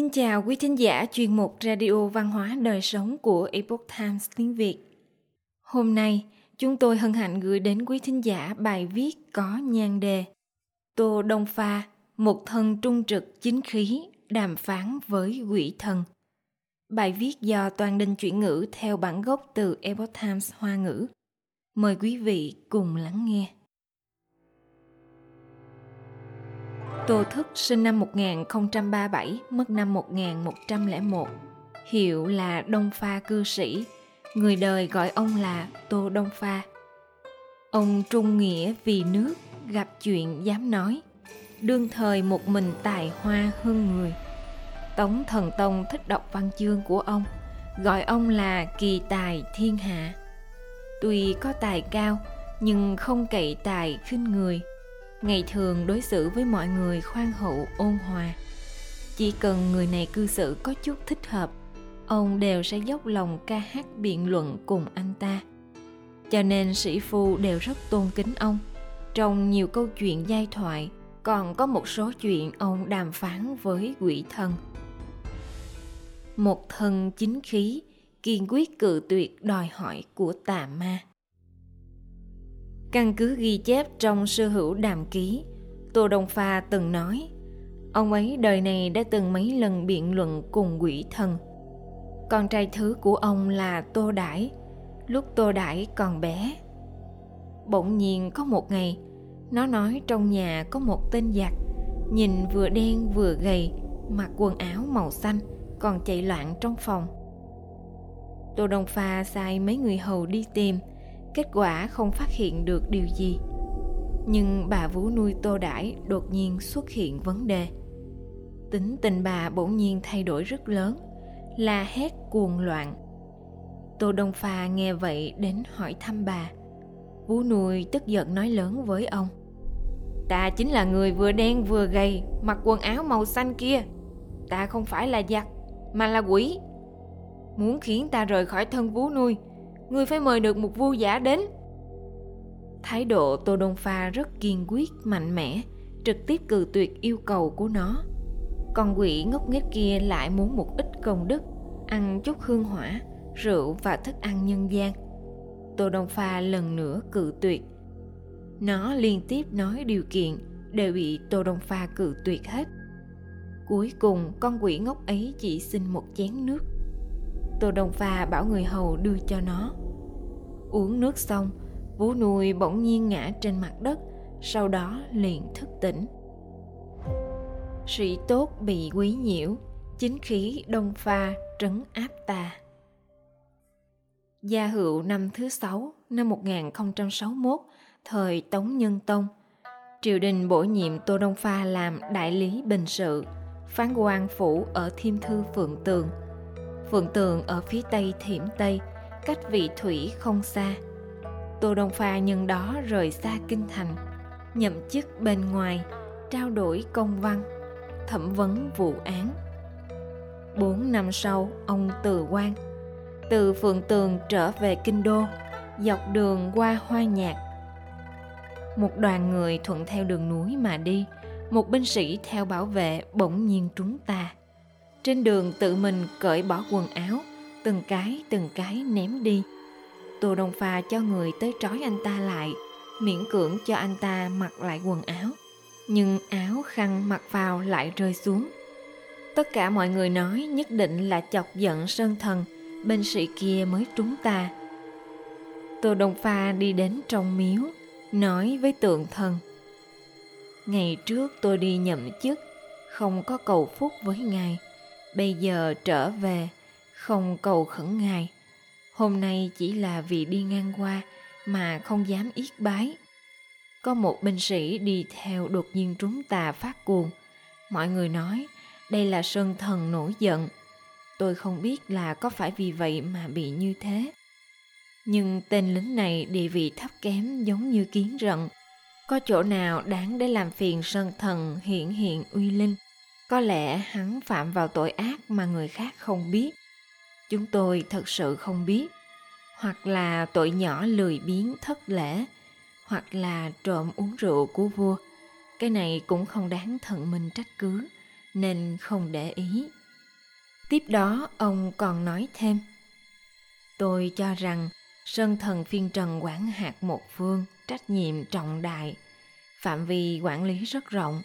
Xin chào quý thính giả chuyên mục Radio Văn hóa Đời Sống của Epoch Times tiếng Việt. Hôm nay, chúng tôi hân hạnh gửi đến quý thính giả bài viết có nhan đề Tô Đông Pha, một thân trung trực chính khí, đàm phán với quỷ thần. Bài viết do Toàn Đinh chuyển ngữ theo bản gốc từ Epoch Times Hoa ngữ. Mời quý vị cùng lắng nghe. Tô Thức sinh năm 1037, mất năm 1101. Hiệu là Đông Pha cư sĩ, người đời gọi ông là Tô Đông Pha. Ông trung nghĩa vì nước, gặp chuyện dám nói, đương thời một mình tài hoa hơn người. Tống Thần Tông thích đọc văn chương của ông, gọi ông là kỳ tài thiên hạ. Tuy có tài cao, nhưng không cậy tài khinh người, ngày thường đối xử với mọi người khoan hậu, ôn hòa. Chỉ cần người này cư xử có chút thích hợp, ông đều sẽ dốc lòng ca hát biện luận cùng anh ta. Cho nên sĩ phu đều rất tôn kính ông. Trong nhiều câu chuyện giai thoại, còn có một số chuyện ông đàm phán với quỷ thần. Một thần chính khí, kiên quyết cự tuyệt đòi hỏi của tà ma. Căn cứ ghi chép trong sư hữu đàm ký, Tô Đông Pha từng nói, ông ấy đời này đã từng mấy lần biện luận cùng quỷ thần. Con trai thứ của ông là Tô Đãi, lúc Tô Đãi còn bé. Bỗng nhiên có một ngày, nó nói trong nhà có một tên giặc, nhìn vừa đen vừa gầy, mặc quần áo màu xanh, còn chạy loạn trong phòng. Tô Đông Pha sai mấy người hầu đi tìm, kết quả không phát hiện được điều gì. Nhưng bà vú nuôi tô đãi đột nhiên xuất hiện vấn đề. Tính tình bà bỗng nhiên thay đổi rất lớn, la hét cuồng loạn. Tô đông pha nghe vậy đến hỏi thăm bà. Vú nuôi tức giận nói lớn với ông. Ta chính là người vừa đen vừa gầy, mặc quần áo màu xanh kia. Ta không phải là giặc, mà là quỷ. Muốn khiến ta rời khỏi thân vú nuôi người phải mời được một vua giả đến. Thái độ tô đông pha rất kiên quyết, mạnh mẽ, trực tiếp cự tuyệt yêu cầu của nó. Con quỷ ngốc nghếch kia lại muốn một ít công đức, ăn chút hương hỏa, rượu và thức ăn nhân gian. Tô đông pha lần nữa cự tuyệt. Nó liên tiếp nói điều kiện, đều bị tô đông pha cự tuyệt hết. Cuối cùng, con quỷ ngốc ấy chỉ xin một chén nước tô đông pha bảo người hầu đưa cho nó. Uống nước xong vú nuôi bỗng nhiên ngã trên mặt đất, sau đó liền thức tỉnh. Sĩ tốt bị quý nhiễu, chính khí đông pha trấn áp ta Gia hữu năm thứ sáu, năm 1061 thời Tống Nhân Tông, triều đình bổ nhiệm Tô Đông Pha làm đại lý bình sự, phán quan phủ ở Thiêm Thư Phượng Tường. Phượng Tường ở phía tây Thiểm Tây cách vị thủy không xa. Tô Đông Pha nhân đó rời xa kinh thành, nhậm chức bên ngoài, trao đổi công văn, thẩm vấn vụ án. Bốn năm sau, ông từ quan, từ Phượng Tường trở về Kinh Đô, dọc đường qua Hoa Nhạc. Một đoàn người thuận theo đường núi mà đi, một binh sĩ theo bảo vệ bỗng nhiên trúng ta. Trên đường tự mình cởi bỏ quần áo, từng cái từng cái ném đi. Tô đông pha cho người tới trói anh ta lại miễn cưỡng cho anh ta mặc lại quần áo. Nhưng áo khăn mặc vào lại rơi xuống. Tất cả mọi người nói nhất định là chọc giận sơn thần bên sĩ kia mới trúng ta. Tô đông pha đi đến trong miếu nói với tượng thần ngày trước tôi đi nhậm chức không có cầu phúc với ngài bây giờ trở về, không cầu khẩn ngài. Hôm nay chỉ là vì đi ngang qua mà không dám yết bái. Có một binh sĩ đi theo đột nhiên trúng tà phát cuồng. Mọi người nói, đây là sơn thần nổi giận. Tôi không biết là có phải vì vậy mà bị như thế. Nhưng tên lính này địa vị thấp kém giống như kiến rận. Có chỗ nào đáng để làm phiền sơn thần hiện hiện uy linh? Có lẽ hắn phạm vào tội ác mà người khác không biết. Chúng tôi thật sự không biết. Hoặc là tội nhỏ lười biếng, thất lễ. Hoặc là trộm uống rượu của vua. Cái này cũng không đáng thận mình trách cứ, nên không để ý. Tiếp đó, ông còn nói thêm. Tôi cho rằng, Sơn thần phiên trần quản hạt một phương, trách nhiệm trọng đại. Phạm vi quản lý rất rộng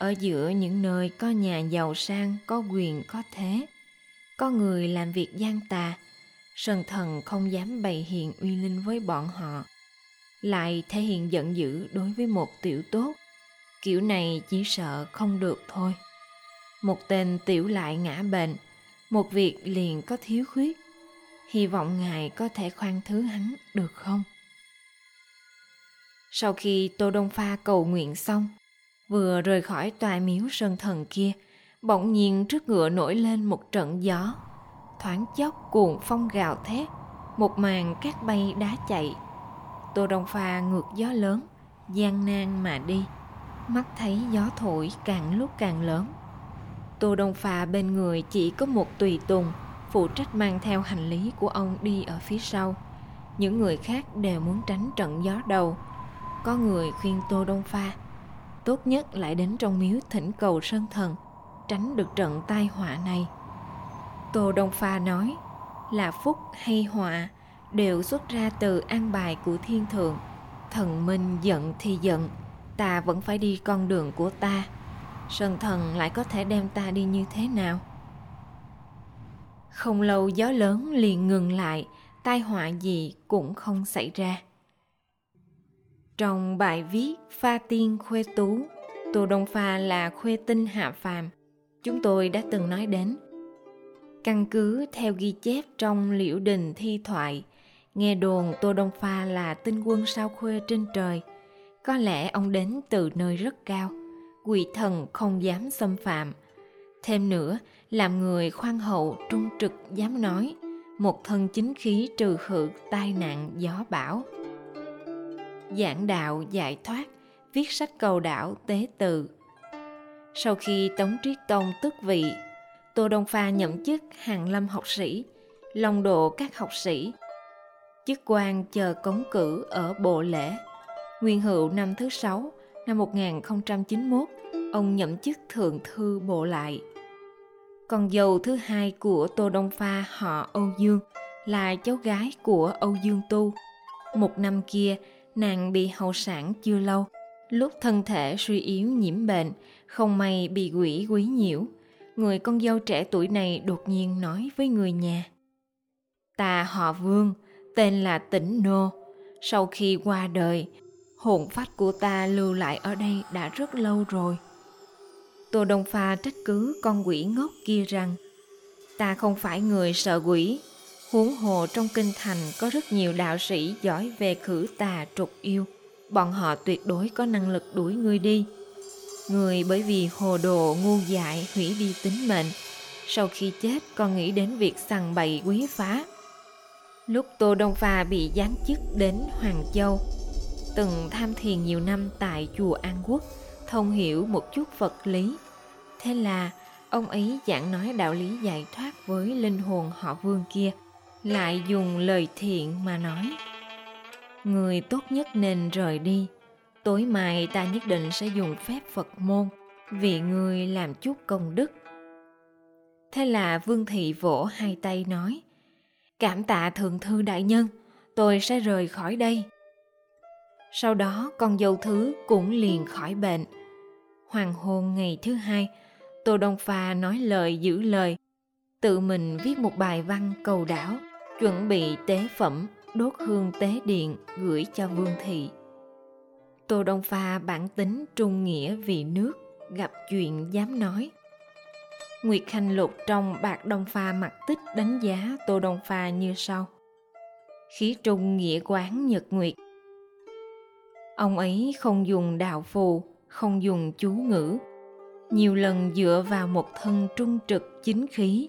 ở giữa những nơi có nhà giàu sang, có quyền, có thế. Có người làm việc gian tà sơn thần không dám bày hiện uy linh với bọn họ. Lại thể hiện giận dữ đối với một tiểu tốt. Kiểu này chỉ sợ không được thôi. Một tên tiểu lại ngã bệnh, một việc liền có thiếu khuyết. Hy vọng ngài có thể khoan thứ hắn được không? Sau khi tô đông pha cầu nguyện xong vừa rời khỏi tòa miếu sơn thần kia, bỗng nhiên trước ngựa nổi lên một trận gió. Thoáng chốc cuồng phong gào thét, một màn cát bay đá chạy. Tô đông pha ngược gió lớn, gian nan mà đi. Mắt thấy gió thổi càng lúc càng lớn. Tô đông pha bên người chỉ có một tùy tùng, phụ trách mang theo hành lý của ông đi ở phía sau. Những người khác đều muốn tránh trận gió đầu. Có người khuyên tô đông pha tốt nhất lại đến trong miếu thỉnh cầu sơn thần, tránh được trận tai họa này. Tô đông pha nói, là phúc hay họa đều xuất ra từ an bài của thiên thượng. Thần minh giận thì giận, ta vẫn phải đi con đường của ta. Sơn thần lại có thể đem ta đi như thế nào? Không lâu gió lớn liền ngừng lại, tai họa gì cũng không xảy ra trong bài viết Pha Tiên Khuê Tú, Tô Đông Pha là khuê tinh hạ phàm, chúng tôi đã từng nói đến. Căn cứ theo ghi chép trong liễu đình thi thoại, nghe đồn Tô Đông Pha là tinh quân sao khuê trên trời. Có lẽ ông đến từ nơi rất cao, quỷ thần không dám xâm phạm. Thêm nữa, làm người khoan hậu trung trực dám nói, một thân chính khí trừ khử tai nạn gió bão giảng đạo giải thoát, viết sách cầu đảo tế tự Sau khi Tống Triết Tông tức vị, Tô Đông Pha nhậm chức hàng lâm học sĩ, lòng độ các học sĩ. Chức quan chờ cống cử ở Bộ Lễ. Nguyên hữu năm thứ sáu, năm 1091, ông nhậm chức thượng thư Bộ Lại. Con dâu thứ hai của Tô Đông Pha họ Âu Dương là cháu gái của Âu Dương Tu. Một năm kia, nàng bị hậu sản chưa lâu, lúc thân thể suy yếu nhiễm bệnh, không may bị quỷ quấy nhiễu. Người con dâu trẻ tuổi này đột nhiên nói với người nhà, ta họ vương, tên là tĩnh nô. Sau khi qua đời, hồn phách của ta lưu lại ở đây đã rất lâu rồi. Tô đông pha trách cứ con quỷ ngốc kia rằng, ta không phải người sợ quỷ Huống hồ trong kinh thành có rất nhiều đạo sĩ giỏi về khử tà trục yêu. Bọn họ tuyệt đối có năng lực đuổi ngươi đi. Người bởi vì hồ đồ ngu dại hủy đi tính mệnh. Sau khi chết còn nghĩ đến việc sằng bậy quý phá. Lúc Tô Đông Pha bị giáng chức đến Hoàng Châu, từng tham thiền nhiều năm tại chùa An Quốc, thông hiểu một chút vật lý. Thế là ông ấy giảng nói đạo lý giải thoát với linh hồn họ vương kia – lại dùng lời thiện mà nói. Người tốt nhất nên rời đi. Tối mai ta nhất định sẽ dùng phép phật môn vì người làm chút công đức. Thế là vương thị vỗ hai tay nói, cảm tạ thượng thư đại nhân, tôi sẽ rời khỏi đây. Sau đó con dâu thứ cũng liền khỏi bệnh. Hoàng hôn ngày thứ hai, tô đông pha nói lời giữ lời, tự mình viết một bài văn cầu đảo chuẩn bị tế phẩm, đốt hương tế điện gửi cho vương thị. Tô đông pha bản tính trung nghĩa vì nước, gặp chuyện dám nói. Nguyệt khanh lục trong bạc đông pha mặt tích đánh giá tô đông pha như sau. Khí trung nghĩa quán nhật nguyệt. Ông ấy không dùng đạo phù, không dùng chú ngữ. Nhiều lần dựa vào một thân trung trực chính khí